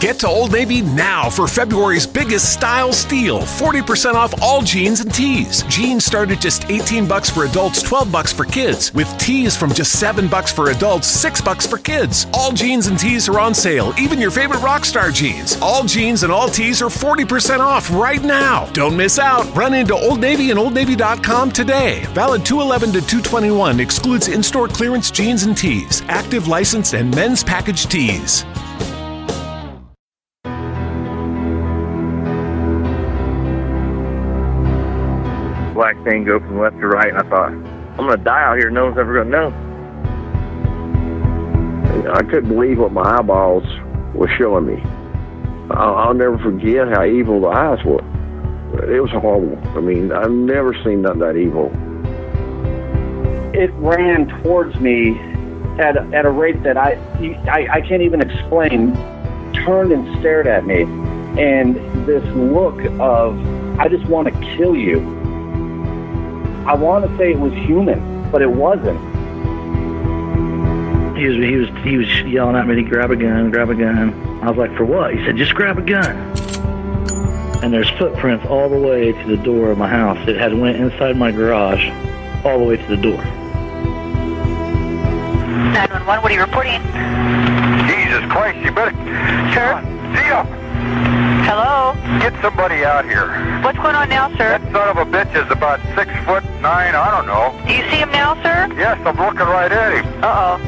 Get to Old Navy now for February's biggest style steal 40% off all jeans and tees. Jeans start at just 18 bucks for adults, 12 bucks for kids, with tees from just 7 bucks for adults, 6 bucks for kids. All jeans and tees are on sale, even your favorite Rockstar jeans. All jeans and all tees are 40% off right now. Don't miss out. Run into Old Navy and OldNavy.com today. Valid 211 to 221 excludes in-store clearance jeans and tees, active licensed and men's package tees. Black thing go from left to right, and I thought, I'm gonna die out here. No one's ever gonna know. I couldn't believe what my eyeballs were showing me. I'll, I'll never forget how evil the eyes were. It was horrible. I mean, I've never seen nothing that evil. It ran towards me at a, at a rate that I, I I can't even explain. Turned and stared at me, and this look of I just want to kill you. I want to say it was human, but it wasn't. He was he was he was yelling at me to grab a gun, grab a gun. I was like, for what? He said, just grab a gun. And there's footprints all the way to the door of my house. It had went inside my garage, all the way to the door. 911, what are you reporting? Jesus Christ, you better. Sir? See ya. Hello? Get somebody out here. What's going on now, sir? That son of a bitch is about six foot nine, I don't know. Do you see him now, sir? Yes, I'm looking right at him. Uh-oh.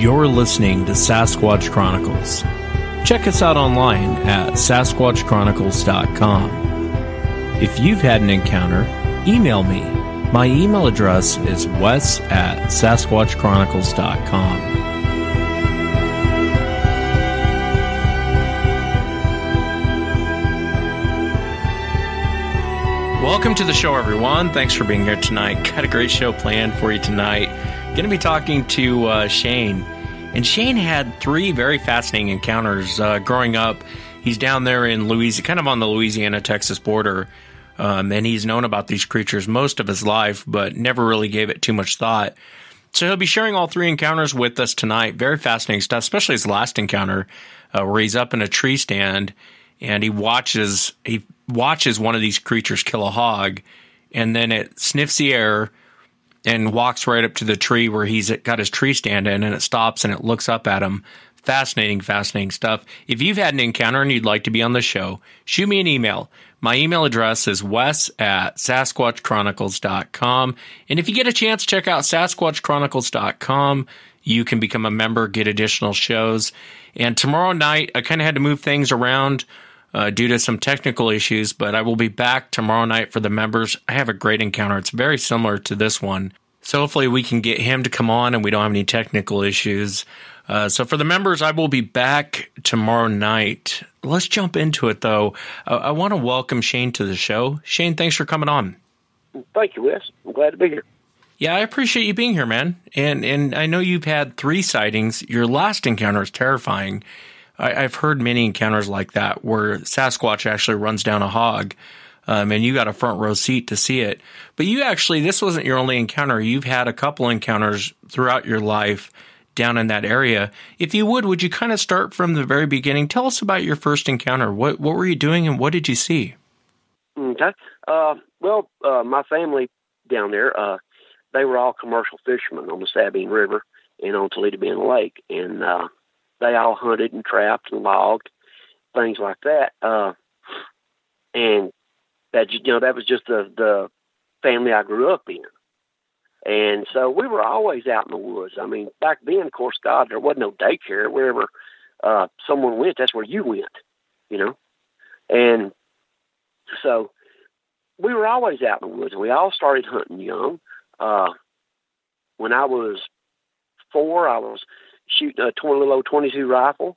You're listening to Sasquatch Chronicles. Check us out online at sasquatchchronicles.com. If you've had an encounter, email me. My email address is wes at sasquatchchronicles.com. Welcome to the show, everyone. Thanks for being here tonight. Got a great show planned for you tonight. Going to be talking to uh, Shane. And Shane had three very fascinating encounters uh, growing up. He's down there in Louisiana, kind of on the Louisiana Texas border. Um, and he's known about these creatures most of his life, but never really gave it too much thought. So he'll be sharing all three encounters with us tonight. Very fascinating stuff, especially his last encounter, uh, where he's up in a tree stand and he watches he watches one of these creatures kill a hog, and then it sniffs the air and walks right up to the tree where he's got his tree stand in, and it stops and it looks up at him. Fascinating, fascinating stuff. If you've had an encounter and you'd like to be on the show, shoot me an email. My email address is wes at sasquatchchronicles.com. And if you get a chance, check out sasquatchchronicles.com. You can become a member, get additional shows. And tomorrow night, I kind of had to move things around uh, due to some technical issues, but I will be back tomorrow night for the members. I have a great encounter. It's very similar to this one. So hopefully we can get him to come on and we don't have any technical issues. Uh, so for the members, I will be back tomorrow night. Let's jump into it though. Uh, I want to welcome Shane to the show. Shane, thanks for coming on. Thank you, Wes. I'm glad to be here. Yeah, I appreciate you being here, man. And and I know you've had three sightings. Your last encounter is terrifying. I, have heard many encounters like that where Sasquatch actually runs down a hog, um, and you got a front row seat to see it. But you actually, this wasn't your only encounter. You've had a couple encounters throughout your life down in that area. If you would, would you kind of start from the very beginning? Tell us about your first encounter. What what were you doing, and what did you see? Okay. Uh, well, uh, my family down there, uh, they were all commercial fishermen on the Sabine River and on Toledo Bend Lake, and uh, they all hunted and trapped and logged, things like that. Uh, and that you know that was just the the family I grew up in. And so we were always out in the woods. I mean, back then, of course, God, there wasn't no daycare. Wherever uh, someone went, that's where you went, you know. And so we were always out in the woods. We all started hunting young. Uh, when I was four, I was shooting a 20, little old 22 rifle.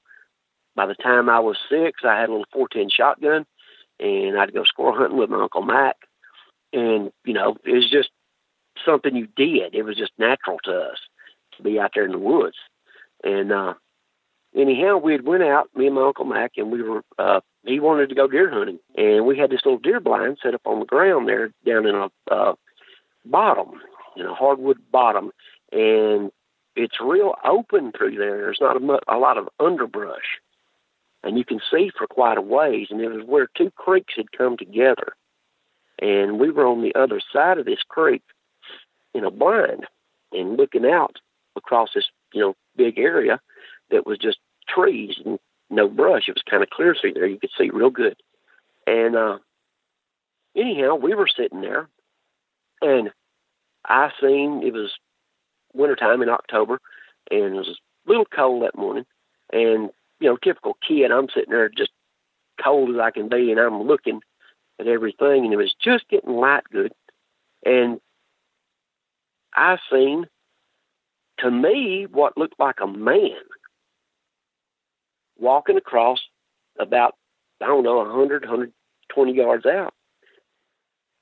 By the time I was six, I had a little 410 shotgun, and I'd go squirrel hunting with my Uncle Mac. And, you know, it was just something you did. It was just natural to us to be out there in the woods. And uh, anyhow, we had went out, me and my Uncle Mac, and we were, uh, he wanted to go deer hunting. And we had this little deer blind set up on the ground there down in a uh, bottom, in a hardwood bottom. And it's real open through there. There's not a, a lot of underbrush, and you can see for quite a ways. And it was where two creeks had come together, and we were on the other side of this creek in a blind and looking out across this you know big area that was just trees and no brush. It was kind of clear through there. You could see real good. And uh, anyhow, we were sitting there, and I seen it was wintertime in October, and it was a little cold that morning. And you know, typical kid, I'm sitting there just cold as I can be, and I'm looking at everything, and it was just getting light good. And I seen, to me, what looked like a man walking across about, I don't know, 100, 120 yards out.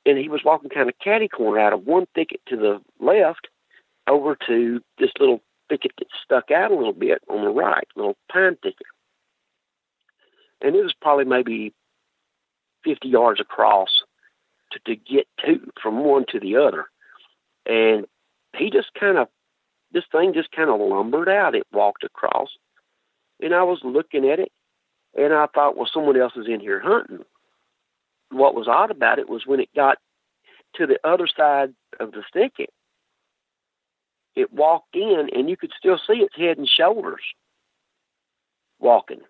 And he was walking kind of catty corner out of one thicket to the left over to this little thicket that stuck out a little bit on the right, little pine thicket. And it was probably maybe 50 yards across to, to get to from one to the other. And he just kind of, this thing just kind of lumbered out. It walked across and I was looking at it, and I thought, well, someone else is in here hunting. What was odd about it was when it got to the other side of the thicket, it walked in, and you could still see its head and shoulders walking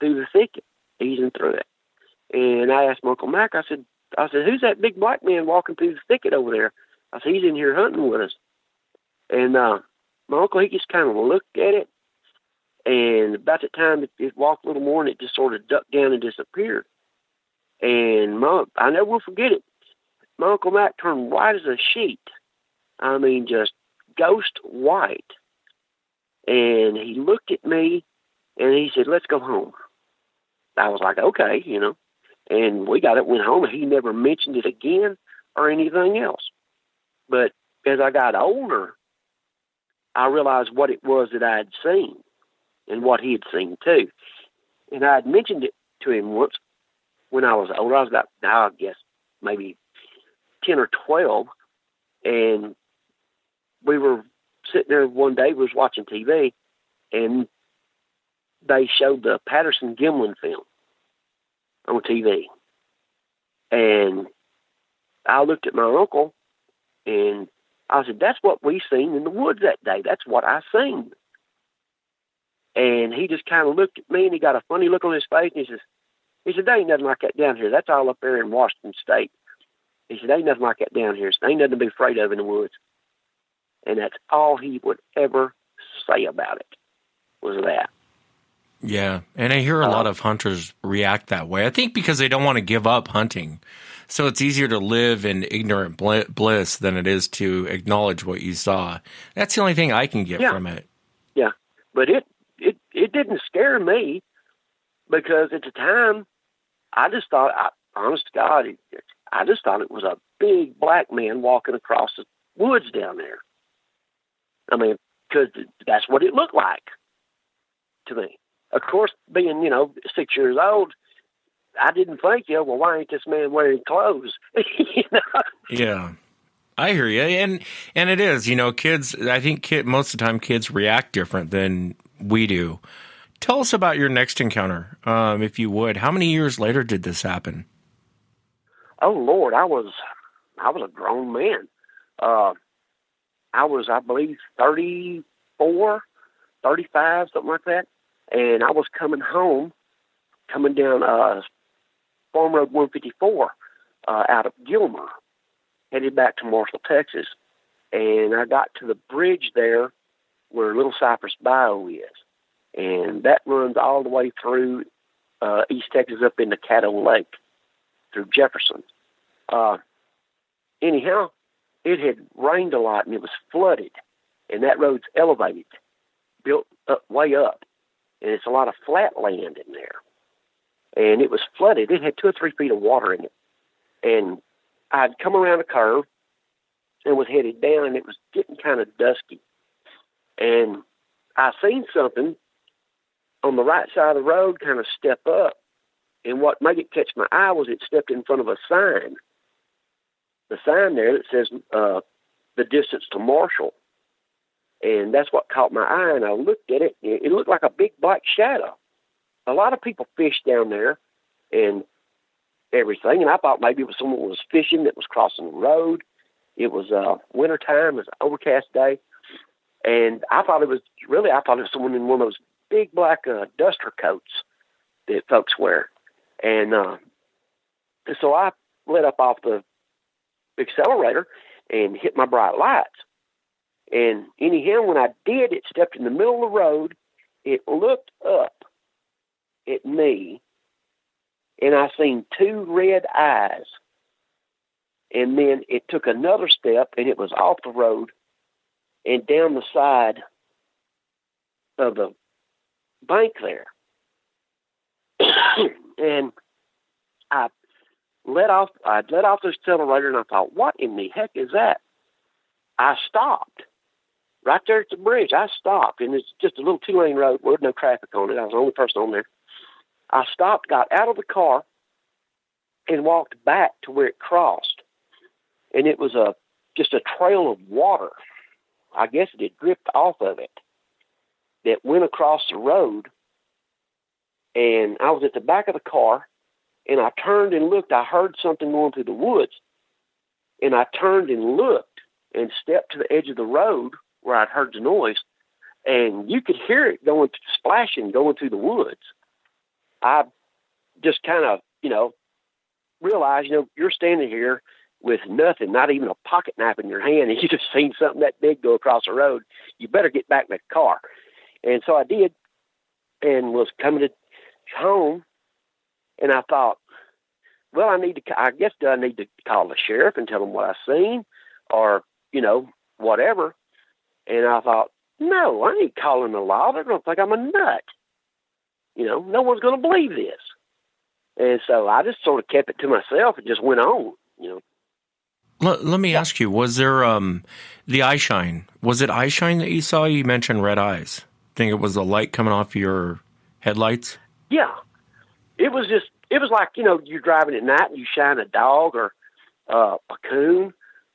through the thicket, easing through it. And I asked my Uncle Mac, I said, I said, who's that big black man walking through the thicket over there? I said, he's in here hunting with us. And uh, my uncle, he just kind of looked at it and about the time it, it walked a little more and it just sort of ducked down and disappeared. And my, I never will forget it. My Uncle Mac turned white as a sheet. I mean, just ghost white. And he looked at me and he said, let's go home. I was like, okay, you know. And we got it, went home, he never mentioned it again or anything else. But as I got older, I realized what it was that I had seen and what he had seen too. And I had mentioned it to him once when I was older. I was about I guess maybe ten or twelve, and we were sitting there one day. We was watching TV, and they showed the Patterson Gimlin film on TV, and I looked at my uncle, and I said, "That's what we seen in the woods that day. That's what I seen." And he just kind of looked at me and he got a funny look on his face and he says, he said, there ain't nothing like that down here. That's all up there in Washington State. He said, ain't nothing like that down here. So ain't nothing to be afraid of in the woods. And that's all he would ever say about it was that. Yeah, and I hear a Uh, lot of hunters react that way. I think because they don't want to give up hunting. So it's easier to live in ignorant bliss than it is to acknowledge what you saw. That's the only thing I can get Yeah. from it. Yeah, but it it it didn't scare me because at the time I just thought, I, honest to God, it, I just thought it was a big black man walking across the woods down there. I mean, because that's what it looked like to me. Of course, being you know six years old, I didn't think, you know, well, why ain't this man wearing clothes? you know? Yeah. I hear you. And and it is, you know, kids I think kid most of the time kids react different than we do. Tell us about your next encounter, um, if you would. How many years later did this happen? oh Lord, I was I was a grown man. Uh, I was, I believe, 34, 35, something like that. And I was coming home, coming down uh, Farm Road 154 uh, out of Gilmer, headed back to Marshall, Texas. And I got to the bridge there where Little Cypress Bayou is. And that runs all the way through uh, East Texas up into Caddo Lake through Jefferson. Uh, anyhow, it had rained a lot and it was flooded, and that road's elevated, built up way up, and it's a lot of flat land in there. And it was flooded. It had two or three feet of water in it. And I'd come around a curve and was headed down, and it was getting kind of dusky. And I seen something on the right side of the road kind of step up. And what made it catch my eye was it stepped in front of a sign. The sign there that says uh, the distance to Marshall. and that's what caught my eye. And I looked at it, it looked like a big black shadow. A lot of people fish down there, and everything. And I thought maybe it was someone was fishing that was crossing the road. It was uh, winter time. It was an overcast day, and I thought it was really I thought it was someone in one of those big black uh, duster coats that folks wear. And uh, so I let up off the accelerator and hit my bright lights. And anyhow, when I did, it stepped in the middle of the road. It looked up at me, and I seen two red eyes. And then it took another step, and it was off the road and down the side of the bank there. and I let off I let off the accelerator and I thought, what in the heck is that? I stopped. Right there at the bridge, I stopped and it's just a little two lane road with no traffic on it. I was the only person on there. I stopped, got out of the car, and walked back to where it crossed. And it was a just a trail of water. I guess it had dripped off of it that went across the road. And I was at the back of the car and I turned and looked. I heard something going through the woods. And I turned and looked and stepped to the edge of the road where I'd heard the noise. And you could hear it going, splashing, going through the woods. I just kind of, you know, realized, you know, you're standing here with nothing, not even a pocket knife in your hand, and you just seen something that big go across the road. You better get back in the car. And so I did and was coming to home and I thought, well, I need to, I guess, do I need to call the sheriff and tell him what I seen or, you know, whatever. And I thought, no, I ain't calling the law. They're going to think I'm a nut. You know, no one's going to believe this. And so I just sort of kept it to myself and just went on, you know. Let, let me ask you, was there um, the eye shine? Was it eye shine that you saw? You mentioned red eyes. Think it was the light coming off your headlights? Yeah. It was just, it was like, you know, you're driving at night and you shine a dog or uh, a coon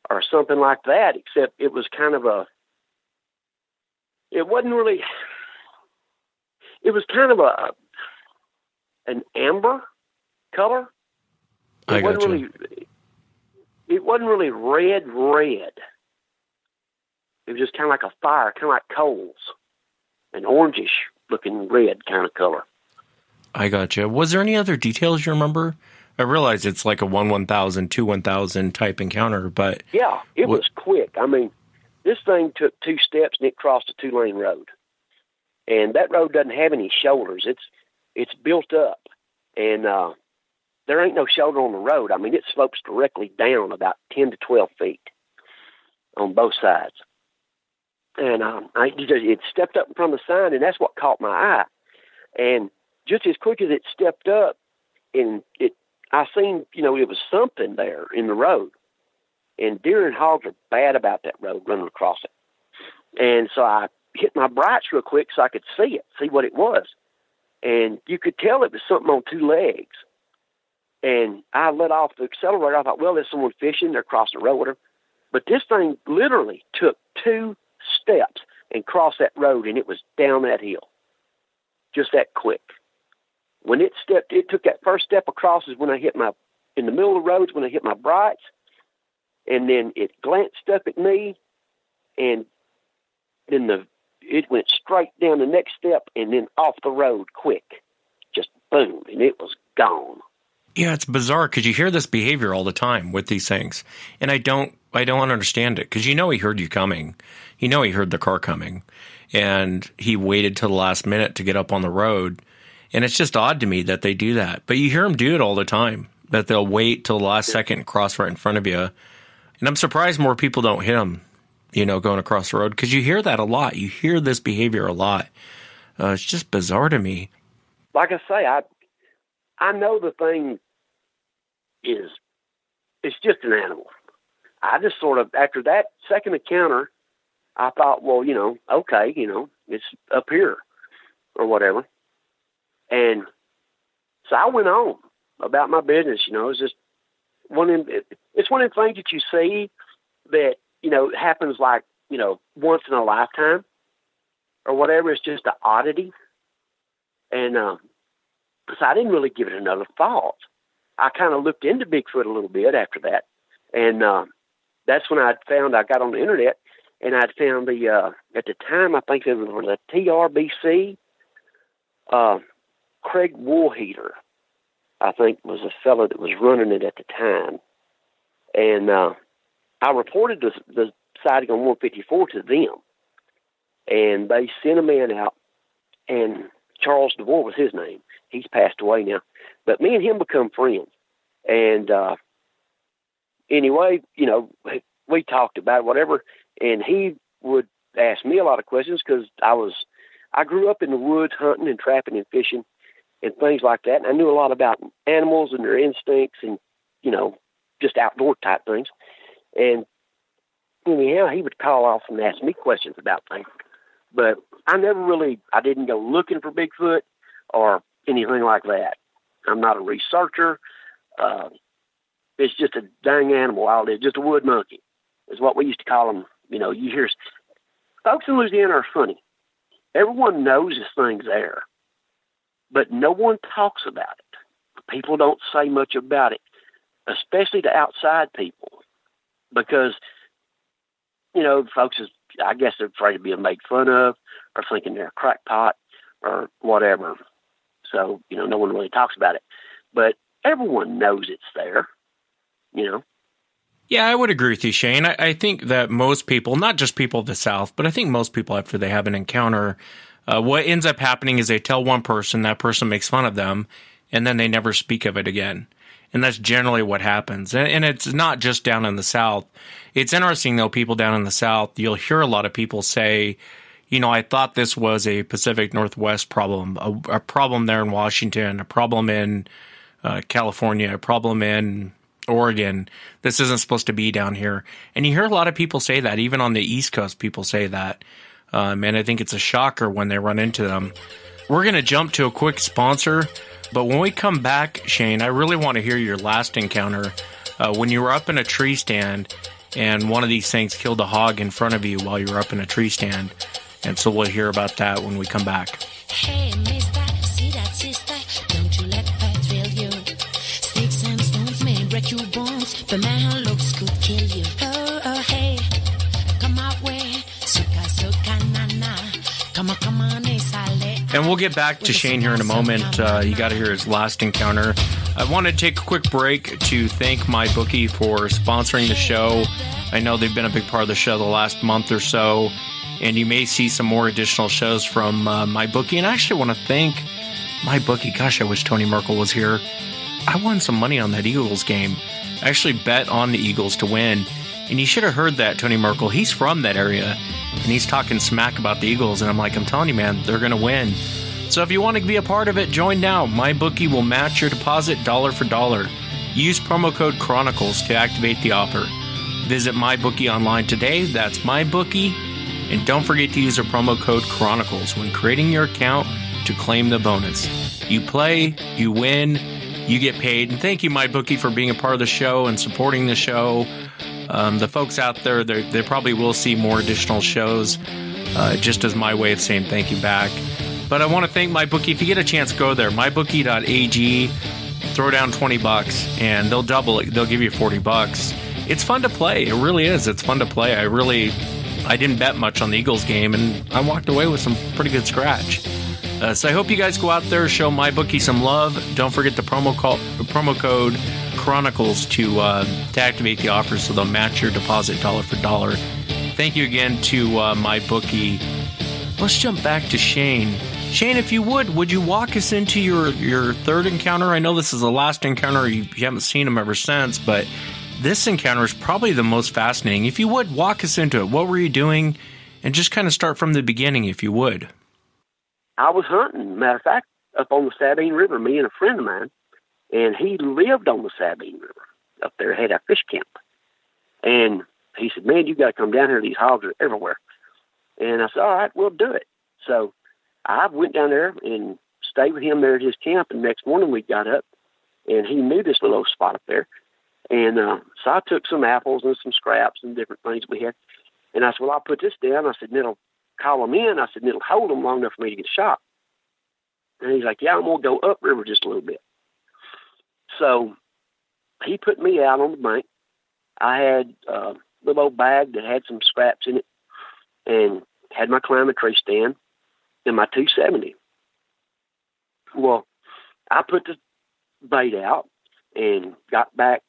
or something like that, except it was kind of a, it wasn't really, it was kind of a, an amber color. It I wasn't gotcha. really, it wasn't really red, red. It was just kind of like a fire, kind of like coals, an orangish looking red kind of color. I gotcha. Was there any other details you remember? I realize it's like a one one thousand, two one thousand type encounter, but Yeah, it was quick. I mean, this thing took two steps and it crossed a two lane road. And that road doesn't have any shoulders. It's it's built up. And uh there ain't no shoulder on the road. I mean it slopes directly down about ten to twelve feet on both sides. And um I it just- it stepped up in front of the sign and that's what caught my eye. And just as quick as it stepped up and it I seen, you know, it was something there in the road and deer and hogs are bad about that road running across it. And so I hit my brights real quick so I could see it, see what it was. And you could tell it was something on two legs. And I let off the accelerator. I thought, well, there's someone fishing. They're crossing the road. Whatever. But this thing literally took two steps and crossed that road, and it was down that hill. Just that quick. When it stepped, it took that first step across is when I hit my, in the middle of the roads, when I hit my brights and then it glanced up at me, and then the it went straight down the next step and then off the road quick, just boom, and it was gone. yeah, it's bizarre because you hear this behavior all the time with these things, and I don't, I don't understand it because you know he heard you coming, you know he heard the car coming, and he waited till the last minute to get up on the road, and it's just odd to me that they do that. But you hear them do it all the time that they'll wait till the last second and cross right in front of you, and I'm surprised more people don't hit them, you know, going across the road because you hear that a lot. You hear this behavior a lot. Uh, it's just bizarre to me. Like I say, I I know the thing is it's just an animal. I just sort of after that second encounter, I thought, well, you know, okay, you know, it's up here or whatever. And so I went on about my business, you know, it's just one of it's one of the things that you see that, you know, happens like you know, once in a lifetime or whatever. It's just an oddity. And um, so I didn't really give it another thought. I kind of looked into Bigfoot a little bit after that. And uh, that's when I found I got on the internet and I'd found the, uh, at the time, I think it was the TRBC, uh, Craig Woolheater, I think was a fellow that was running it at the time. And uh, I reported the, the sighting on 154 to them. And they sent a man out, and Charles DeVore was his name. He's passed away now. But me and him become friends. And uh, anyway, you know, we talked about whatever, and he would ask me a lot of questions because I was, I grew up in the woods hunting and trapping and fishing and things like that. And I knew a lot about animals and their instincts and, you know, just outdoor type things. And anyhow, he would call off and ask me questions about things. But I never really, I didn't go looking for Bigfoot or anything like that. I'm not a researcher. Uh, it's just a dang animal out there, just a wood monkey, is what we used to call them. You know, you hear folks in Louisiana are funny. Everyone knows this thing's there, but no one talks about it. People don't say much about it, especially to outside people, because you know, folks is I guess they're afraid of being made fun of, or thinking they're a crackpot, or whatever. So you know, no one really talks about it, but everyone knows it's there. You know. Yeah, I would agree with you, Shane. I, I, think that most people, not just people of the South, but I think most people, after they have an encounter, uh, what ends up happening is they tell one person, that person makes fun of them, and then they never speak of it again. And that's generally what happens. And, and it's not just down in the South. It's interesting, though, people down in the South, you'll hear a lot of people say, you know, I thought this was a Pacific Northwest problem, a, a problem there in Washington, a problem in uh, California, a problem in Oregon. This isn't supposed to be down here. And you hear a lot of people say that, even on the East Coast, people say that. Um, and I think it's a shocker when they run into them. We're going to jump to a quick sponsor. But when we come back, Shane, I really want to hear your last encounter uh, when you were up in a tree stand and one of these things killed a hog in front of you while you were up in a tree stand. And so we'll hear about that when we come back. Hey, and we'll get back to Shane here in a moment. Uh, you got to hear his last encounter. I want to take a quick break to thank MyBookie for sponsoring the show. I know they've been a big part of the show the last month or so, and you may see some more additional shows from uh, MyBookie. And I actually want to thank MyBookie. Gosh, I wish Tony Merkel was here. I won some money on that Eagles game. I actually bet on the Eagles to win. And you should have heard that, Tony Merkel. He's from that area. And he's talking smack about the Eagles. And I'm like, I'm telling you, man, they're going to win. So if you want to be a part of it, join now. MyBookie will match your deposit dollar for dollar. Use promo code Chronicles to activate the offer. Visit MyBookie online today. That's MyBookie. And don't forget to use the promo code Chronicles when creating your account to claim the bonus. You play, you win, you get paid. And thank you, MyBookie, for being a part of the show and supporting the show. Um, the folks out there, they probably will see more additional shows, uh, just as my way of saying thank you back. But I want to thank MyBookie. If you get a chance, go there, mybookie.ag, throw down 20 bucks, and they'll double it. They'll give you 40 bucks. It's fun to play. It really is. It's fun to play. I really, I didn't bet much on the Eagles game, and I walked away with some pretty good scratch. Uh, so I hope you guys go out there, show MyBookie some love. Don't forget the promo call, promo code Chronicles to uh, to activate the offer, so they'll match your deposit dollar for dollar. Thank you again to uh, MyBookie. Let's jump back to Shane. Shane, if you would, would you walk us into your your third encounter? I know this is the last encounter. You, you haven't seen him ever since, but this encounter is probably the most fascinating. If you would walk us into it, what were you doing? And just kind of start from the beginning, if you would. I was hunting. Matter of fact, up on the Sabine River, me and a friend of mine, and he lived on the Sabine River up there, had a fish camp. And he said, "Man, you got to come down here. These hogs are everywhere." And I said, "All right, we'll do it." So I went down there and stayed with him there at his camp. And next morning we got up, and he knew this little spot up there. And uh, so I took some apples and some scraps and different things we had, And I said, well, I'll put this down. I said, and it'll call them in. I said, and it'll hold them long enough for me to get shot. And he's like, yeah, I'm going to go upriver just a little bit. So he put me out on the bank. I had a little old bag that had some scraps in it and had my climbing tree stand and my 270. Well, I put the bait out and got back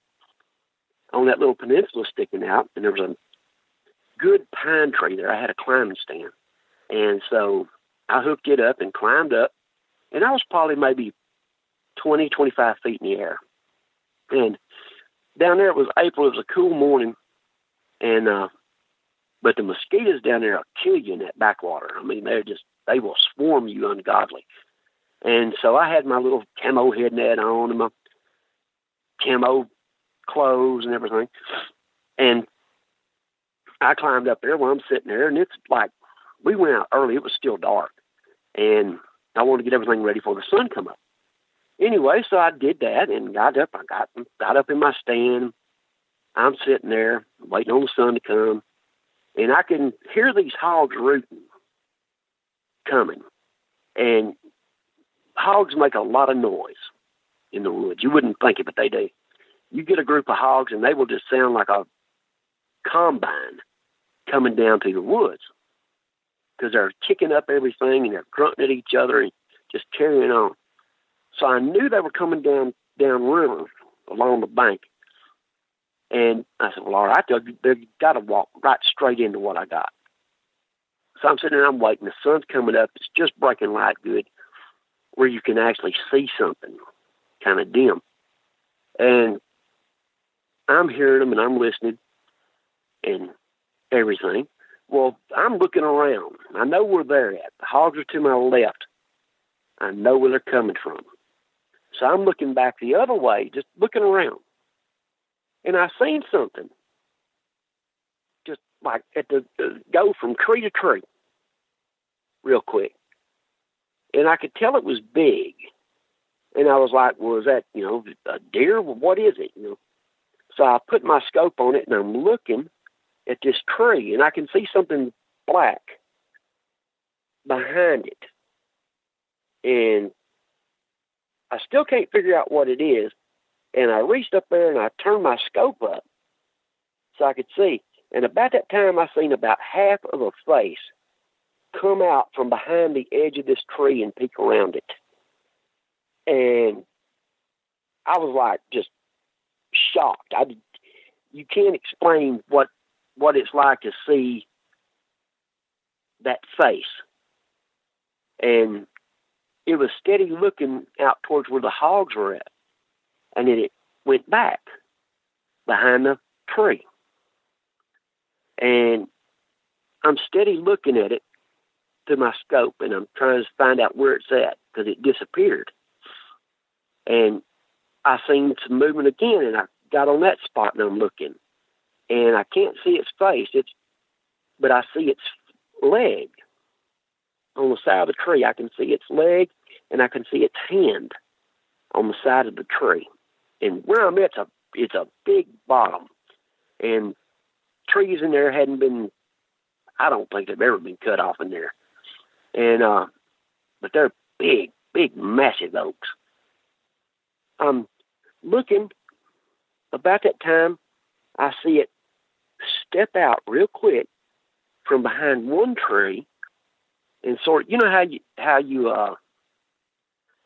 on that little peninsula sticking out, and there was a good pine tree there. I had a climbing stand. And so I hooked it up and climbed up, and I was probably maybe 20, 25 feet in the air. And down there it was April, it was a cool morning, and uh, but the mosquitoes down there will kill you in that backwater. I mean, they're just they will swarm you ungodly. And so I had my little camo head net on and my camo clothes and everything. And I climbed up there while I'm sitting there, and it's like we went out early. It was still dark, and I wanted to get everything ready for the sun come up. Anyway, so I did that and got up. I got got up in my stand. I'm sitting there waiting on the sun to come, and I can hear these hogs rooting coming, and hogs make a lot of noise in the woods. You wouldn't think it, but they do. You get a group of hogs, and they will just sound like a combine coming down through the woods because they're kicking up everything and they're grunting at each other and just carrying on. So I knew they were coming down down river along the bank. And I said, Well, all right, they've got to walk right straight into what I got. So I'm sitting there, I'm waiting. The sun's coming up. It's just breaking light good where you can actually see something kind of dim. And I'm hearing them and I'm listening and everything. Well, I'm looking around. I know where they're at. The hogs are to my left. I know where they're coming from. So I'm looking back the other way, just looking around. And I seen something. Just like at the uh, go from tree to tree real quick. And I could tell it was big. And I was like, well, is that, you know, a deer? What is it? You know. So I put my scope on it and I'm looking at this tree and I can see something black behind it. And I still can't figure out what it is. And I reached up there and I turned my scope up so I could see. And about that time, I seen about half of a face come out from behind the edge of this tree and peek around it. And I was like just shocked. I you can't explain what what it's like to see that face. And it was steady looking out towards where the hogs were at. And then it went back behind the tree. And I'm steady looking at it through my scope and I'm trying to find out where it's at because it disappeared. And I seen some movement again and I got on that spot and I'm looking. And I can't see its face. It's but I see its leg on the side of the tree. I can see its leg and I can see its hand on the side of the tree. And where I'm at's a it's a big bottom. And trees in there hadn't been I don't think they've ever been cut off in there. And uh but they're big, big, massive oaks. I'm looking about that time I see it step out real quick from behind one tree and sort you know how you how you uh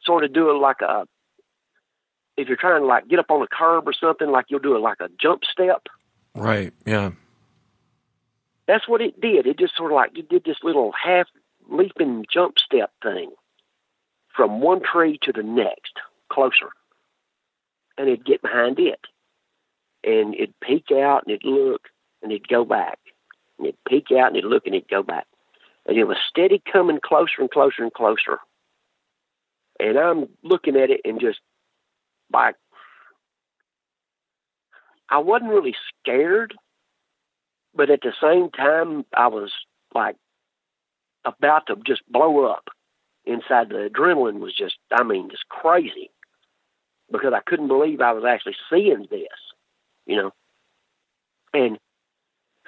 sort of do it like a if you're trying to like get up on a curb or something like you'll do it like a jump step? Right yeah. That's what it did. It just sort of like you did this little half leaping jump step thing from one tree to the next closer. And it'd get behind it. And it'd peek out and it'd look and it'd go back. And it'd peek out and it'd look and it'd go back and it was steady coming closer and closer and closer. And I'm looking at it and just like, I wasn't really scared, but at the same time, I was like about to just blow up inside. The adrenaline was just, I mean, just crazy because I couldn't believe I was actually seeing this, you know. And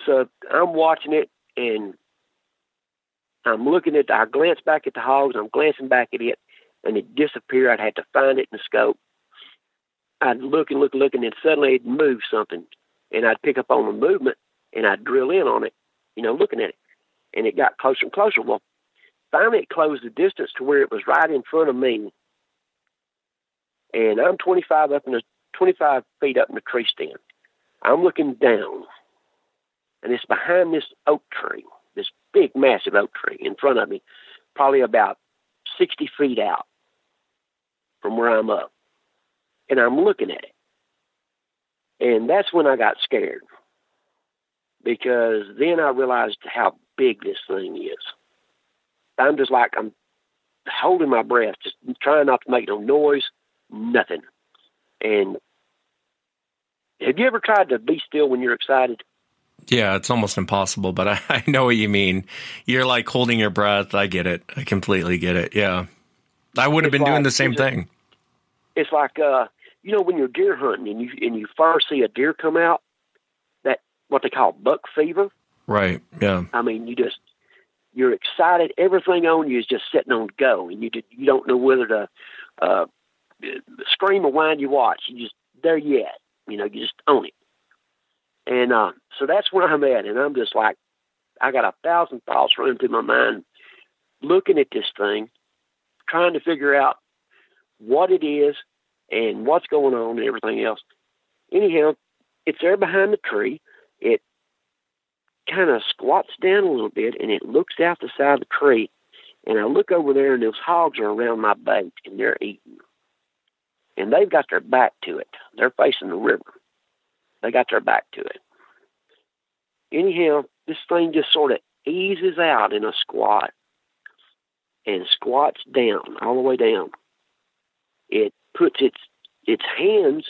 so I'm watching it and I'm looking at. I glance back at the hogs. I'm glancing back at it, and it disappeared. I'd had to find it in the scope. I'd look and look and look, and then suddenly it'd move something, and I'd pick up on the movement, and I'd drill in on it, you know, looking at it, and it got closer and closer. Well, finally, it closed the distance to where it was right in front of me, and I'm 25 up in the 25 feet up in the tree stand. I'm looking down, and it's behind this oak tree, big, massive oak tree in front of me, probably about 60 feet out from where I'm up. And I'm looking at it. And that's when I got scared because then I realized how big this thing is. I'm just like, I'm holding my breath, just trying not to make no noise, nothing. And have you ever tried to be still when you're excited? Yeah, it's almost impossible, but I, I know what you mean. You're like holding your breath. I get it. I completely get it. Yeah. I would have been doing the same it's a- thing. It's like uh, you know when you're deer hunting and you and you first see a deer come out, that what they call buck fever. Right. Yeah. I mean, you just you're excited. Everything on you is just sitting on go, and you just, you don't know whether to uh, scream or whine. You watch. You just there yet. You know, you just own it. And uh, so that's where I'm at, and I'm just like, I got a thousand thoughts running through my mind, looking at this thing, trying to figure out what it is and what's going on and everything else. Anyhow, it's there behind the tree. It kind of squats down a little bit and it looks out the side of the tree. And I look over there and those hogs are around my bait and they're eating. And they've got their back to it. They're facing the river. They got their back to it. Anyhow, this thing just sort of eases out in a squat and squats down, all the way down. It puts its its hands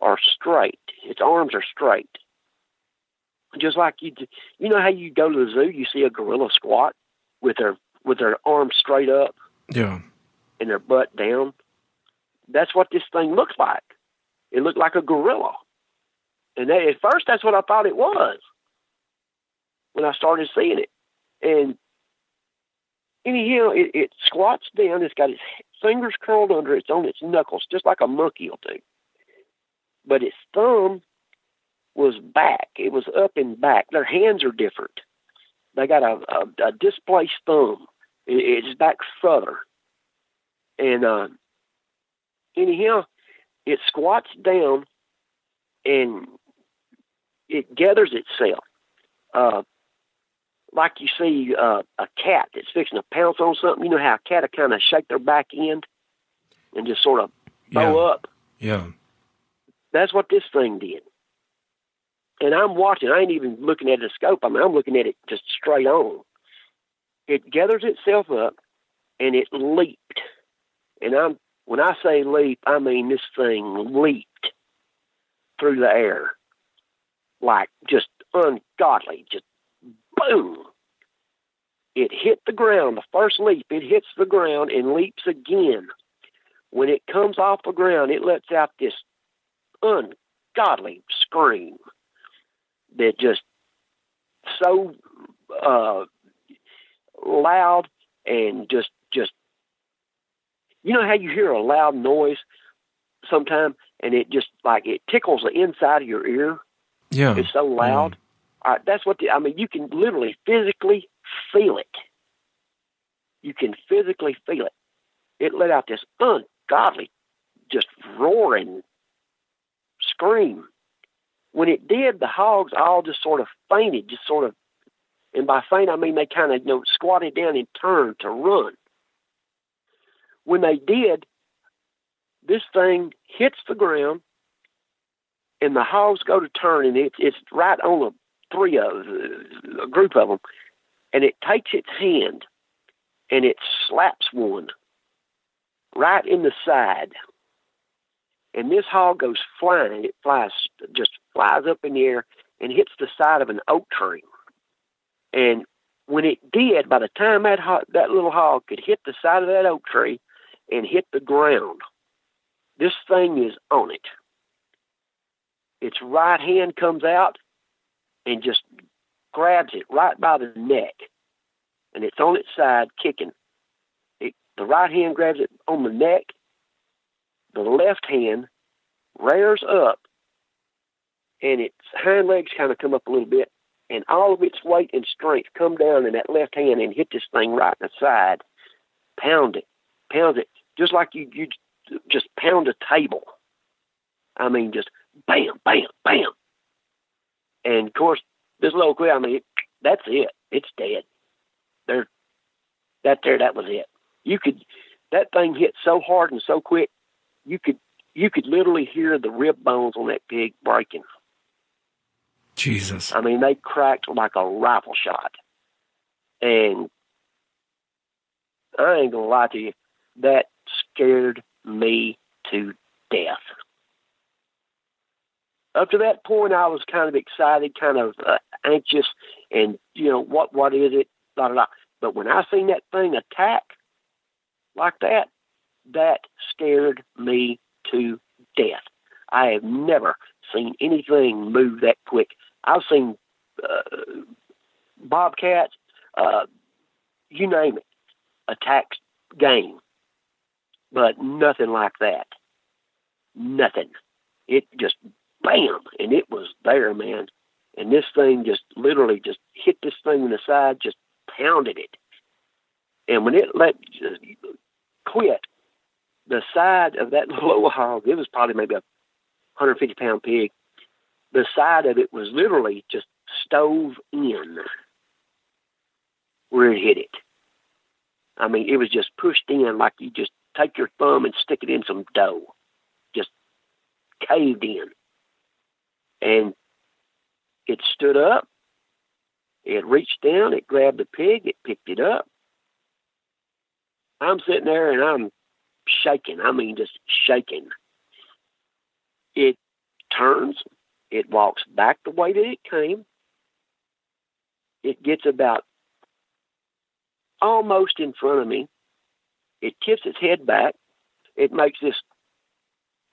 are straight. Its arms are straight. Just like you, you know how you go to the zoo, you see a gorilla squat with their with their arms straight up Yeah. and their butt down. That's what this thing looks like. It looked like a gorilla, and they, at first that's what I thought it was when I started seeing it. And anyhow, it, it squats down. It's got its fingers curled under. It's on its knuckles, just like a monkey will do. But its thumb was back. It was up and back. Their hands are different. They got a, a, a displaced thumb. It, it's back further. And uh, anyhow, it squats down and it gathers itself. Uh, like you see uh, a cat that's fixing to pounce on something. You know how a cat will kind of shake their back end and just sort of bow Yeah. up. Yeah. That's what this thing did. And I'm watching. I ain't even looking at the scope. I mean, I'm looking at it just straight on. It gathers itself up and it leaped. And I'm when I say leap, I mean this thing leaped through the air like just ungodly, just boom. It hit the ground. The first leap, it hits the ground and leaps again. When it comes off the ground, it lets out this ungodly scream that just so uh, loud and just just you know how you hear a loud noise sometime and it just like it tickles the inside of your ear Yeah. it's so loud All right, that's what the, i mean you can literally physically feel it you can physically feel it it let out this ungodly just roaring scream. When it did, the hogs all just sort of fainted, just sort of, and by faint I mean they kind of you know squatted down and turned to run. When they did, this thing hits the ground, and the hogs go to turn, and it's it's right on a three of a group of them, and it takes its hand, and it slaps one right in the side and this hog goes flying. It flies, just flies up in the air and hits the side of an oak tree. And when it did, by the time that hog, that little hog could hit the side of that oak tree and hit the ground, this thing is on it. Its right hand comes out and just grabs it right by the neck, and it's on its side kicking. It, the right hand grabs it on the neck. The left hand rears up, and its hind legs kind of come up a little bit, and all of its weight and strength come down in that left hand and hit this thing right in the side, pound it, pound it, just like you you just pound a table. I mean, just bam, bam, bam. And of course, this little quick, I mean, that's it. It's dead. There, that there, that was it. You could, that thing hit so hard and so quick, you could, you could literally hear the rib bones on that pig breaking. Jesus. I mean, they cracked like a rifle shot. And I ain't gonna lie to you, that scared me to death. Up to that point, I was kind of excited, kind of uh, anxious, and you know what? What is it? Da, da, da. But when I seen that thing attack like that, that scared me to death. I have never seen anything move that quick. I've seen uh, bobcats, uh, you name it, attack game, but nothing like that. Nothing. It just bam, and it was there, man. And this thing just literally just hit this thing in the side, just pounded it. And when it let just quit, the side of that little hog, it was probably maybe a 150 pound pig. The side of it was literally just stove in where it hit it. I mean, it was just pushed in like you just take your thumb and stick it in some dough, just caved in. And it stood up. It reached down. It grabbed the pig. It picked it up. I'm sitting there and I'm shaking. I mean, just shaking. It turns. It walks back the way that it came. It gets about almost in front of me. It tips its head back. It makes this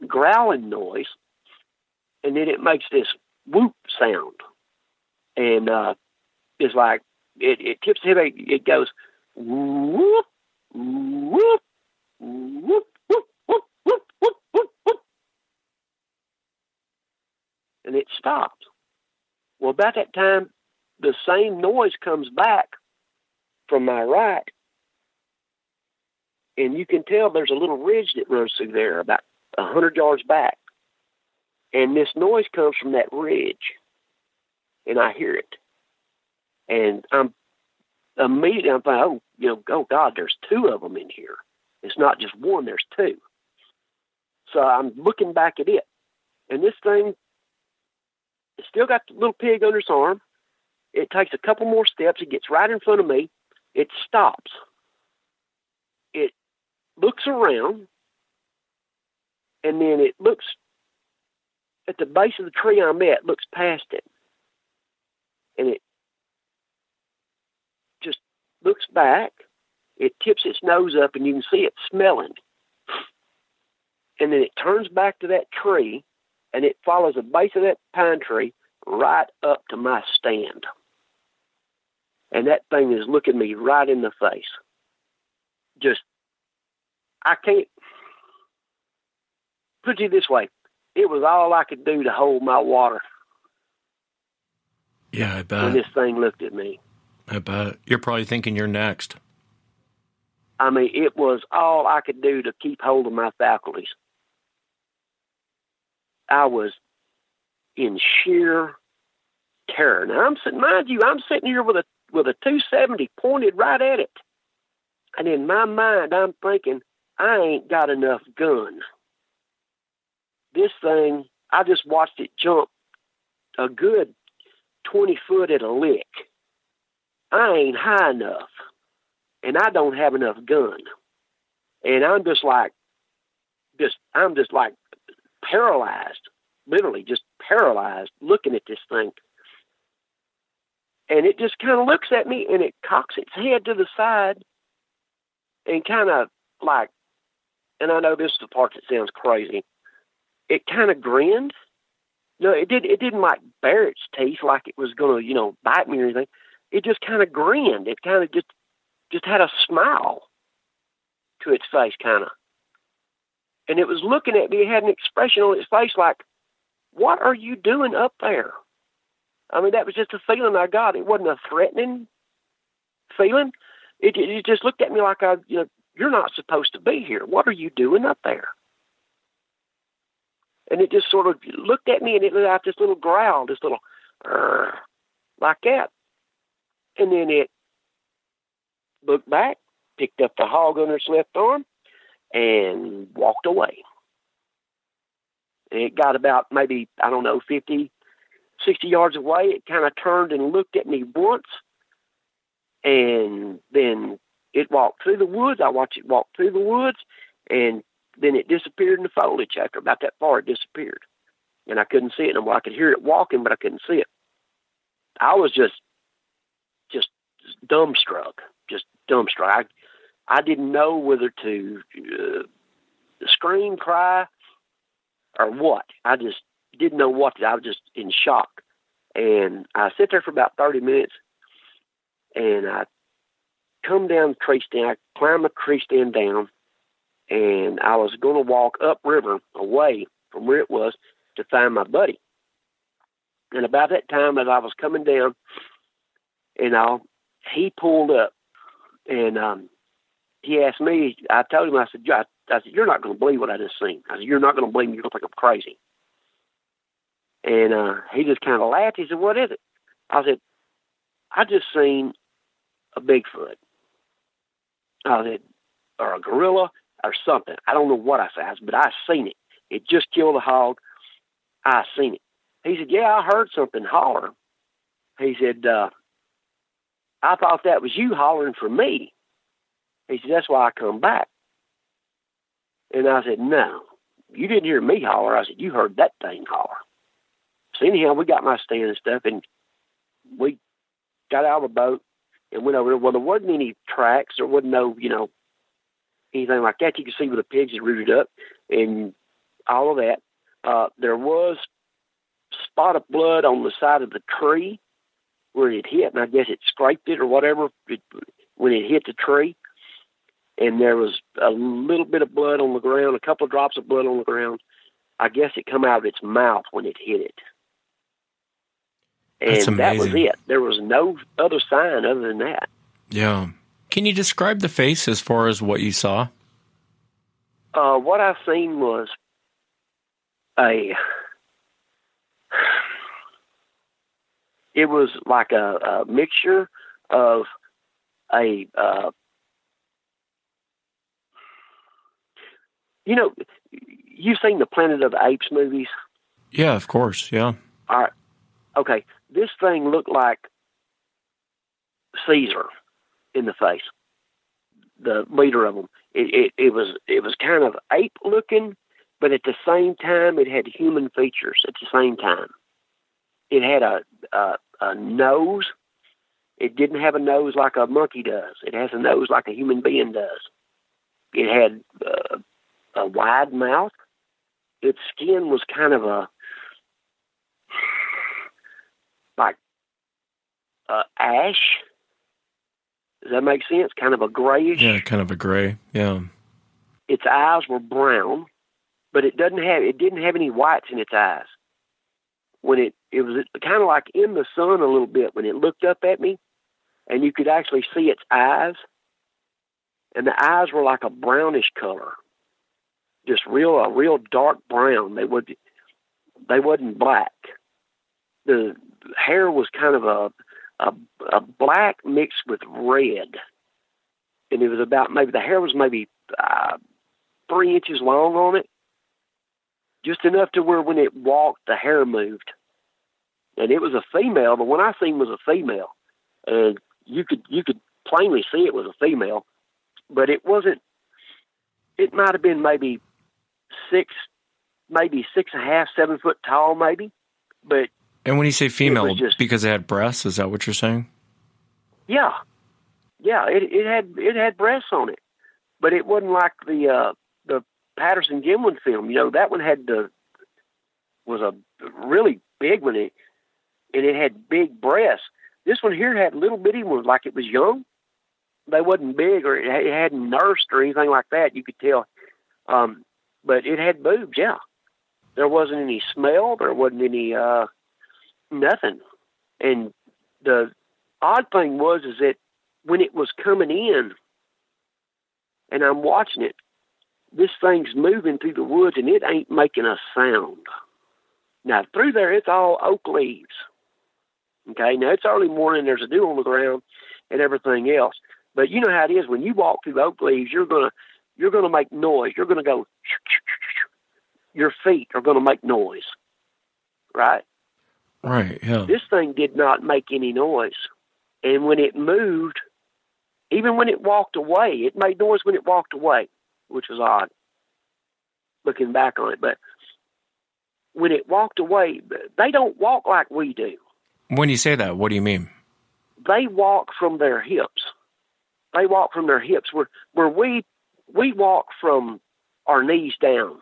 growling noise, and then it makes this whoop sound. And uh, it's like it, it tips its head. It goes whoop, whoop, whoop, whoop, whoop, whoop, whoop, whoop, whoop. And it stops. Well, about that time, the same noise comes back from my right, and you can tell there's a little ridge that runs through there about a hundred yards back, and this noise comes from that ridge, and I hear it, and I'm immediately I'm thinking, oh, you know, oh God, there's two of them in here. It's not just one. There's two. So I'm looking back at it, and this thing, it's still got the little pig under its arm. It takes a couple more steps. It gets right in front of me. It stops. It looks around, and then it looks at the base of the tree I'm at, looks past it, and it just looks back. It tips its nose up, and you can see it smelling. And then it turns back to that tree, and it follows the base of that pine tree right up to my stand and that thing is looking me right in the face. Just, I can't put it this way. It was all I could do to hold my water. Yeah, I bet. When this thing looked at me, I bet. You're probably thinking you're next. I mean, it was all I could do to keep hold of my faculties. I was in sheer terror. Now, I'm sitting, mind you, I'm sitting here with a with a 270 pointed right at it. And in my mind, I'm thinking, I ain't got enough gun. This thing, I just watched it jump a good 20 foot at a lick. I ain't high enough. And I don't have enough gun. And I'm just like, just, I'm just like paralyzed, literally just paralyzed looking at this thing and it just kind of looks at me and it cocks its head to the side and kind of like, and I know this is the part that sounds crazy. It kind of grinned, No, it did. It didn't like bare its teeth like it was gonna, you know, bite me or anything. It just kind of grinned. It kind of just just had a smile to its face, kind of. And it was looking at me. It had an expression on its face like, "What are you doing up there?" I mean, that was just a feeling I got. It wasn't a threatening feeling. It, it just looked at me like I, you know, you're not supposed to be here. What are you doing up there? And it just sort of looked at me and it let out this little growl, this little, like that. And then it looked back, picked up the hog under its left arm, and walked away. It got about maybe, I don't know, 50, 60 yards away. It kind of turned and looked at me once, and then it walked through the woods. I watched it walk through the woods, and then it disappeared in the foliage. After about that far, it disappeared, and I couldn't see it no more. I could hear it walking, but I couldn't see it. I was just, just dumbstruck, just dumbstruck. I, I didn't know whether to uh, scream, cry, or what. I just didn't know what. To, I was just in shock, and I sat there for about thirty minutes, and I come down the tree stand. I climbed the tree stand down, and I was going to walk upriver away from where it was to find my buddy. And about that time, as I was coming down, and all, he pulled up, and um, he asked me. I told him, I said, I, I said, you're not going to believe what I just seen. I said, you're not going to believe me. You're going to think I'm crazy. And uh, he just kind of laughed. He said, what is it? I said, I just seen a Bigfoot. I said, or a gorilla or something. I don't know what I said, but I seen it. It just killed a hog. I seen it. He said, yeah, I heard something holler. He said, uh, I thought that was you hollering for me. He said, that's why I come back. And I said, no, you didn't hear me holler. I said, you heard that thing holler. So anyhow, we got my stand and stuff, and we got out of the boat and went over there. Well, there wasn't any tracks. There wasn't no, you know, anything like that. You can see where the pigs had rooted up and all of that. Uh, there was spot of blood on the side of the tree where it hit, and I guess it scraped it or whatever it, when it hit the tree. And there was a little bit of blood on the ground, a couple of drops of blood on the ground. I guess it come out of its mouth when it hit it. And that was it. There was no other sign other than that. Yeah. Can you describe the face as far as what you saw? Uh, what I seen was a. It was like a, a mixture of a. Uh, you know, you've seen the Planet of the Apes movies. Yeah, of course. Yeah. All right. Okay. This thing looked like Caesar in the face. The leader of them. It, it, it was it was kind of ape looking, but at the same time it had human features. At the same time, it had a a, a nose. It didn't have a nose like a monkey does. It has a nose like a human being does. It had uh, a wide mouth. Its skin was kind of a like uh, ash. Does that make sense? Kind of a grayish. Yeah, kind of a gray. Yeah. Its eyes were brown, but it doesn't have it didn't have any whites in its eyes. When it it was kind of like in the sun a little bit when it looked up at me, and you could actually see its eyes, and the eyes were like a brownish color, just real a real dark brown. They would they wasn't black. The hair was kind of a a, a black mixed with red, and it was about maybe the hair was maybe uh, three inches long on it, just enough to where when it walked, the hair moved. And it was a female. The one I seen was a female, and you could you could plainly see it was a female, but it wasn't. It might have been maybe six, maybe six and a half, seven foot tall, maybe, but And when you say female, just- because it had breasts, is that what you're saying? Yeah, yeah. It it had it had breasts on it, but it wasn't like the uh, the Patterson Gimlin film. You know that one had the was a really big one, and it had big breasts. This one here had little bitty ones, like it was young. They wasn't big, or it hadn't nursed or anything like that. You could tell, um, but it had boobs. Yeah, there wasn't any smell. There wasn't any uh, nothing. And the odd thing was is that when it was coming in, and I'm watching it, this thing's moving through the woods and it ain't making a sound. Now through there, it's all oak leaves. Okay, now it's early morning. There's a dew on the ground and everything else. But you know how it is when you walk through oak leaves. You're gonna you're gonna make noise. You're gonna go. Your feet are gonna make noise, right? Right. Yeah. This thing did not make any noise, and when it moved, even when it walked away, it made noise when it walked away, which was odd. Looking back on it, but when it walked away, they don't walk like we do. When you say that, what do you mean? They walk from their hips. They walk from their hips. Where where we we walk from our knees down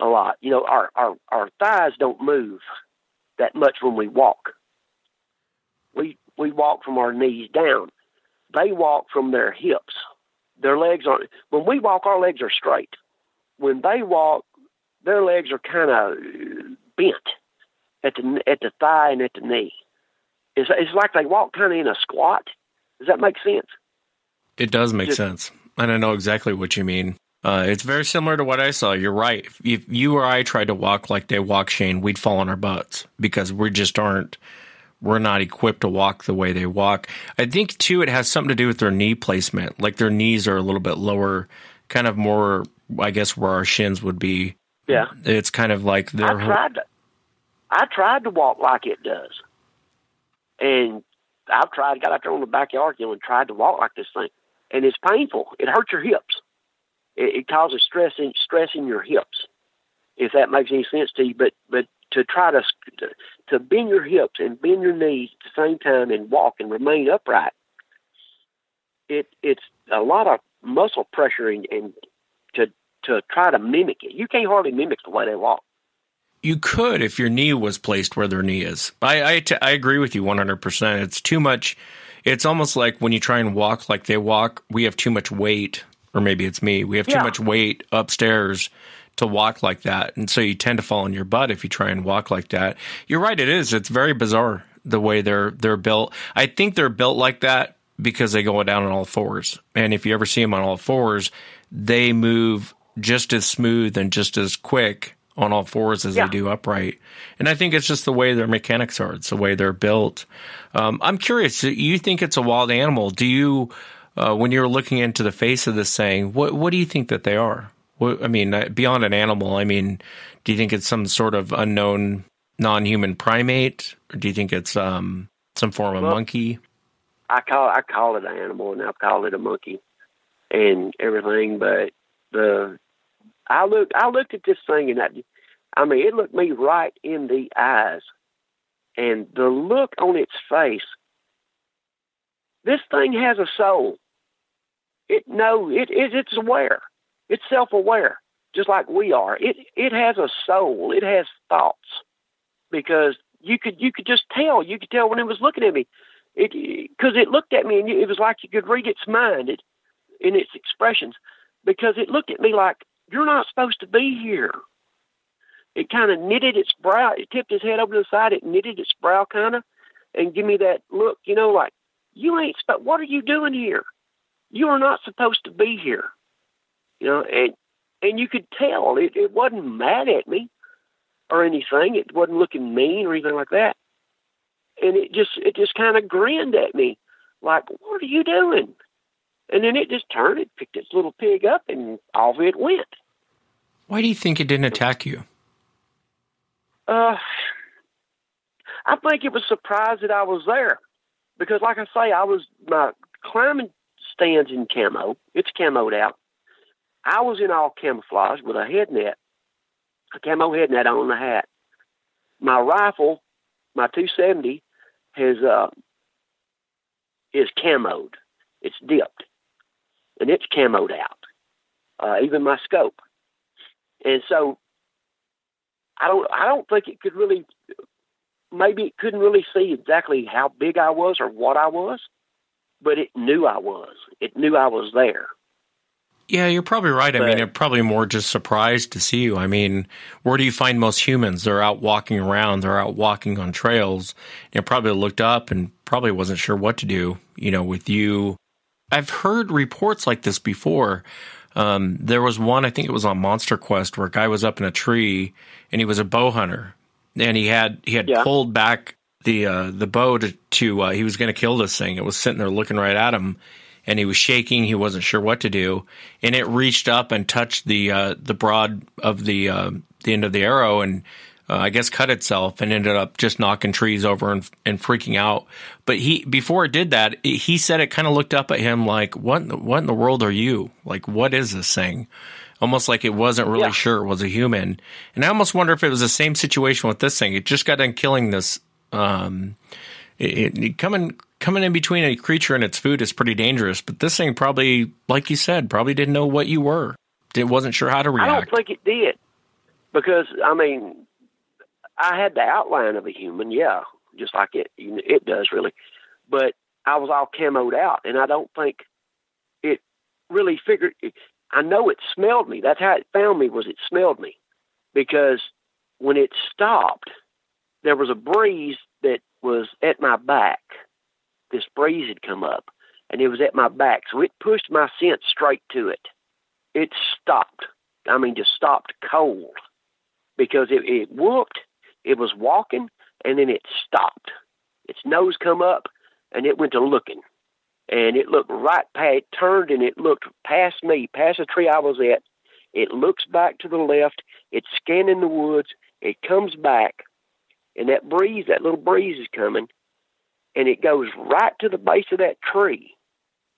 a lot. You know, our our our thighs don't move that much when we walk. We we walk from our knees down. They walk from their hips. Their legs aren't. When we walk, our legs are straight. When they walk, their legs are kind of bent at the at the thigh and at the knee. It's it's like they walk kind of in a squat. Does that make sense? It does make Just- sense, and I know exactly what you mean. Uh, it's very similar to what I saw. You're right. If, you or I tried to walk like they walk, Shane, we'd fall on our butts because we just aren't. We're not equipped to walk the way they walk. I think too, it has something to do with their knee placement. Like their knees are a little bit lower, kind of more, I guess, where our shins would be. Yeah. It's kind of like their. I tried to, I tried to walk like it does, and I've tried got out there on the backyard, you know, and tried to walk like this thing, and it's painful. It hurts your hips. It, it causes stress in stress in your hips, if that makes any sense to you. But but to try to to, bend your hips and bend your knees at the same time and walk and remain upright, it it's a lot of muscle pressure and, and to to try to mimic it. You can't hardly mimic the way they walk. You could if your knee was placed where their knee is. I I, t- I agree with you 100%. It's too much. It's almost like when you try and walk like they walk, we have too much weight, or maybe it's me. We have too Yeah. much weight upstairs to walk like that. And so you tend to fall on your butt if you try and walk like that. You're right, it is. It's very bizarre the way they're they're built. I think they're built like that because they go down on all fours. And if you ever see them on all fours, they move just as smooth and just as quick on all fours as Yeah. they do upright. And I think it's just the way their mechanics are. It's the way they're built. Um, I'm curious. You think it's a wild animal? Do you, uh, when you're looking into the face of this thing, what what do you think that they are? What, I mean, uh, beyond an animal, I mean, do you think it's some sort of unknown non-human primate, or do you think it's um, some form of Well- monkey? I call I call it an animal and I call it a monkey and everything, but the I looked I looked at this thing and I, I mean it looked me right in the eyes, and the look on its face. This thing has a soul. Know it, it it's aware. It's self aware, just like we are. It it has a soul. It has thoughts because you could you could just tell. You could tell when it was looking at me it because it looked at me and it was like you could read its mind it, in its expressions because it looked at me like you're not supposed to be here. It kind of knitted its brow. It tipped its head over to the side. It knitted its brow kind of and give me that look, you know, like you ain't. Sp- what are you doing here? You are not supposed to be here. You know, and and you could tell it, it wasn't mad at me or anything. It wasn't looking mean or anything like that and it just it just kind of grinned at me like what are you doing and then it just turned it picked its little pig up and off it went Why do you think it didn't attack you? uh i think it was surprised that i was there because like i say i was my climbing stands in camo it's camoed out i was in all camouflage with a head net a camo head net on the hat my rifle my 270 has uh is camoed. It's dipped, and it's camoed out. Uh, even my scope, and so I don't I don't think it could really maybe it couldn't really see exactly how big I was or what I was, but it knew I was. It knew I was there. Yeah, you're probably right. I But- mean, it probably more just surprised to see you. I mean, where do you find most humans? They're out walking around, they're out walking on trails. And probably looked up and probably wasn't sure what to do, you know, with you. I've heard reports like this before. Um, there was one, I think it was on Monster Quest, where a guy was up in a tree and he was a bow hunter, and he had he had Yeah. pulled back the uh, the bow to, to uh, he was going to kill this thing. It was sitting there looking right at him, and he was shaking. He wasn't sure what to do, and it reached up and touched the uh, the broad of the uh, the end of the arrow, and uh, I guess cut itself, and ended up just knocking trees over and and freaking out. But he before it did that, it- he said it kind of looked up at him like, "What in the, what in the world are you? Like, what is this thing?" Almost like it wasn't really Yeah. sure it was a human. And I almost wonder if it was the same situation with this thing. It just got done killing this um, it, it, coming coming in between a creature and its food is pretty dangerous. But this thing probably, like you said, probably didn't know what you were. It wasn't sure how to react. I don't think it did because I mean, I had the outline of a human, yeah, just like it it does really, but I was all camoed out, and I don't think it really figured. It, I know it smelled me. That's how it found me. Was it smelled me because when it stopped, there was a breeze that was at my back. This breeze had come up, and it was at my back, so it pushed my scent straight to it it stopped. I mean, just stopped cold because it, it whooped. It was walking, and then it stopped. Its nose come up, and it went to looking, and it looked right past. It turned and it looked past me, past the tree I was at. It looks back to the left. It's scanning the woods. It comes back, and that breeze, that little breeze is coming, and it goes right to the base of that tree.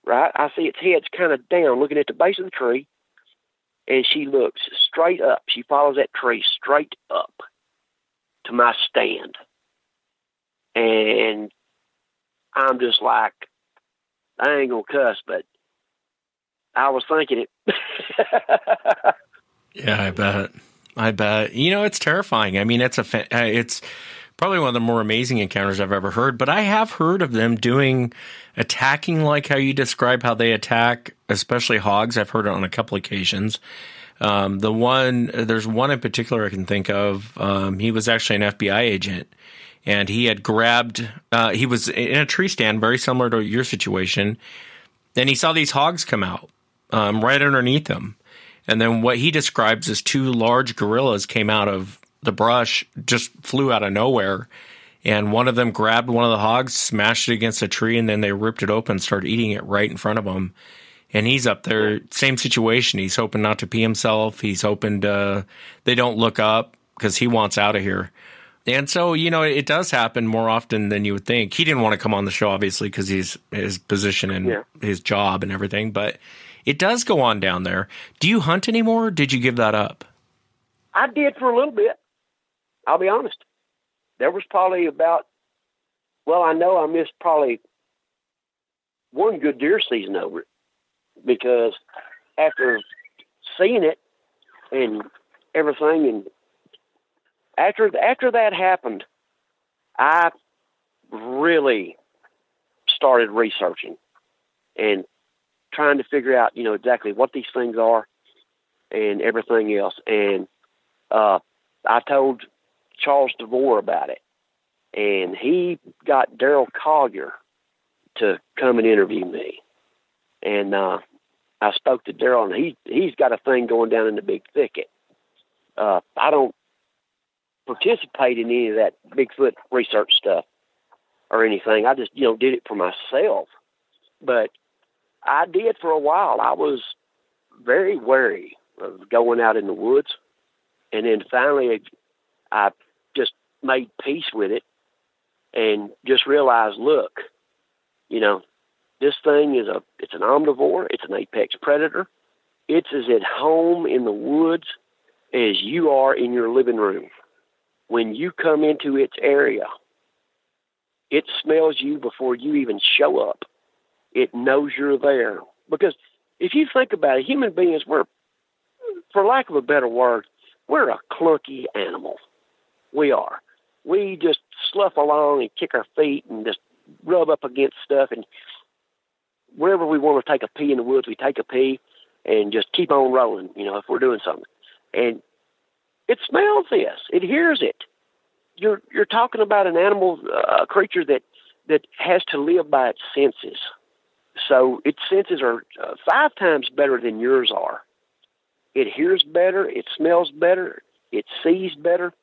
Right, I see its head's kind of down, looking at the base of the tree and she looks straight up. She follows that tree straight up to my stand. And I'm just like, I ain't gonna cuss, but I was thinking it. Yeah, I bet. I bet. You know, it's terrifying. I mean, it's a fa- uh, it's probably one of the more amazing encounters I've ever heard. But I have heard of them doing attacking like how you describe how they attack, especially hogs. I've heard it on a couple occasions. Um, the one there's one in particular I can think of. Um, he was actually an FBI agent, and he had grabbed. Uh, he was in a tree stand, very similar to your situation, and he saw these hogs come out um, right underneath him. And then what he describes as two large gorillas came out of the brush, just flew out of nowhere. And one of them grabbed one of the hogs, smashed it against a tree, and then they ripped it open, started eating it right in front of him. And he's up there, same situation. He's hoping not to pee himself. He's hoping to, they don't look up because he wants out of here. And so, you know, it does happen more often than you would think. He didn't want to come on the show, obviously, because he's his position and Yeah. his job and everything. But it does go on down there. Do you hunt anymore? Or did you give that up? I did for a little bit. I'll be honest. There was probably about, well, I know I missed probably one good deer season over it because after seeing it and everything, and after after that happened, I really started researching and trying to figure out, you know, exactly what these things are and everything else. And uh, I told Charles DeVore about it, and he got Daryl Colyer to come and interview me. And uh, I spoke to Daryl, and he he's got a thing going down in the big thicket. Uh, I don't participate in any of that Bigfoot research stuff or anything. I just you know did it for myself, but I did for a while. I was very wary of going out in the woods, and then finally I just made peace with it and just realized, look, you know, this thing is a it's an omnivore, it's an apex predator. It's as at home in the woods as you are in your living room. When you come into its area, it smells you before you even show up. It knows you're there. Because if you think about it, human beings, we're, for lack of a better word, we're a clunky animal. we are. We just slough along and kick our feet and just rub up against stuff and wherever we want to take a pee in the woods, we take a pee and just keep on rolling, you know, if we're doing something. And it smells this, it hears it. You're you're talking about an animal, uh, a creature that that has to live by its senses. So its senses are uh, five times better than yours are. It hears better, it smells better, it sees better.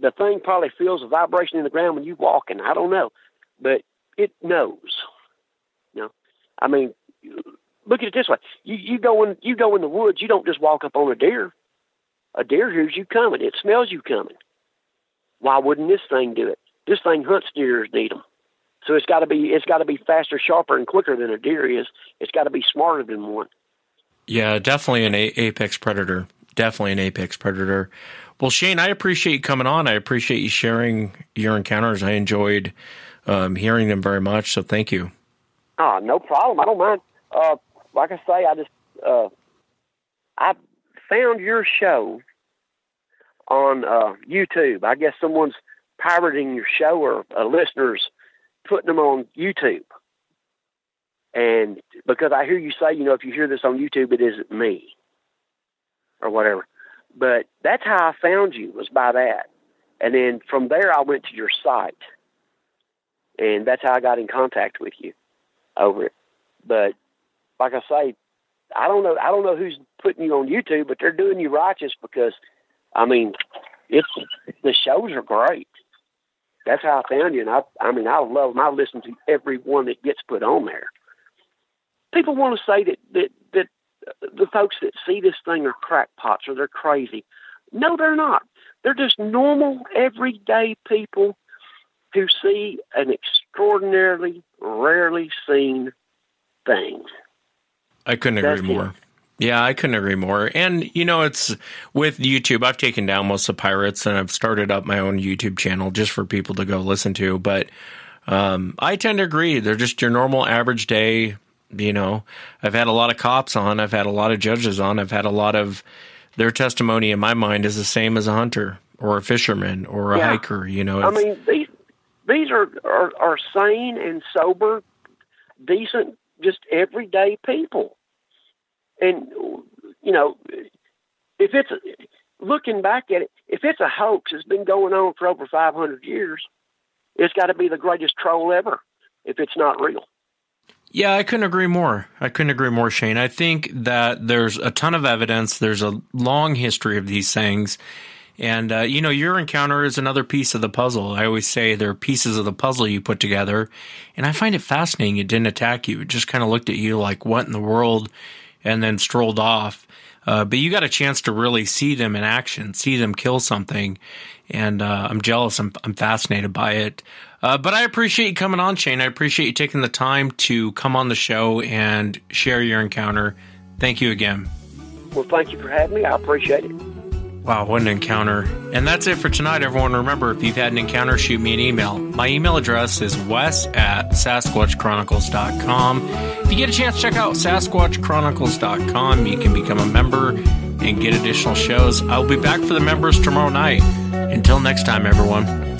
The thing probably feels a vibration in the ground when you walk, and I don't know, but it knows. You know, I mean, look at it this way: you you go in you go in the woods, you don't just walk up on a deer. A deer hears you coming; it smells you coming. Why wouldn't this thing do it? This thing hunts deers, need them. So it's got to be it's got to be faster, sharper, and quicker than a deer is. It's got to be smarter than one. Yeah, definitely an a- apex predator. Definitely an apex predator. Well, Shane, I appreciate you coming on. I appreciate you sharing your encounters. I enjoyed um, hearing them very much. So thank you. Oh, no problem. I don't mind. Uh, like I say, I just uh, I found your show on uh, YouTube. I guess someone's pirating your show or a listener's putting them on YouTube. And because I hear you say, you know, if you hear this on YouTube, it isn't me or whatever. But that's how I found you was by that. And then from there, I went to your site. And that's how I got in contact with you over it. But like I say, I don't know. I don't know who's putting you on YouTube, but they're doing you righteous because, I mean, it's the shows are great. That's how I found you, and I. I mean, I love them. I listen to every one that gets put on there. People want to say that that that uh, the folks that see this thing are crackpots or they're crazy. No, they're not. They're just normal, everyday people who see an extraordinarily, rarely seen thing. I couldn't That's agree it. Yeah, I couldn't agree more. And you know, it's with YouTube. I've taken down most of the pirates, and I've started up my own YouTube channel just for people to go listen to. But um, I tend to agree. They're just your normal average day. You know, I've had a lot of cops on. I've had a lot of judges on. I've had a lot of their testimony. In my mind, is the same as a hunter or a fisherman or a Yeah. hiker. You know, I mean, these these are, are are sane and sober, decent, just everyday people. And you know, if it's looking back at it, if it's a hoax, it's been going on for over five hundred years. It's got to be the greatest troll ever. If it's not real. Yeah, I couldn't agree more. I couldn't agree more, Shane. I think that there's a ton of evidence. There's a long history of these things. And, uh, you know, your encounter is another piece of the puzzle. I always say there are pieces of the puzzle you put together. And I find it fascinating. It didn't attack you. It just kind of looked at you like, what in the world? And then strolled off. Uh, but you got a chance to really see them in action, see them kill something. And uh, I'm jealous. I'm, I'm fascinated by it. Uh, but I appreciate you coming on, Shane. I appreciate you taking the time to come on the show and share your encounter. Thank you again. Well, thank you for having me. I appreciate it. Wow, what an encounter. And that's it for tonight, everyone. Remember, if you've had an encounter, shoot me an email. My email address is wes at sasquatchchronicles.com. If you get a chance, check out sasquatchchronicles.com. You can become a member and get additional shows. I'll be back for the members tomorrow night. Until next time, everyone.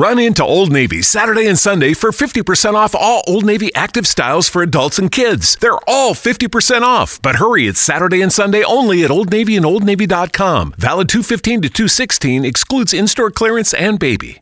Run into Old Navy Saturday and Sunday for 50% off all Old Navy active styles for adults and kids. They're all 50% off, but hurry, it's Saturday and Sunday only at Old Navy and OldNavy.com. Valid 215 to 216 excludes in store clearance and baby.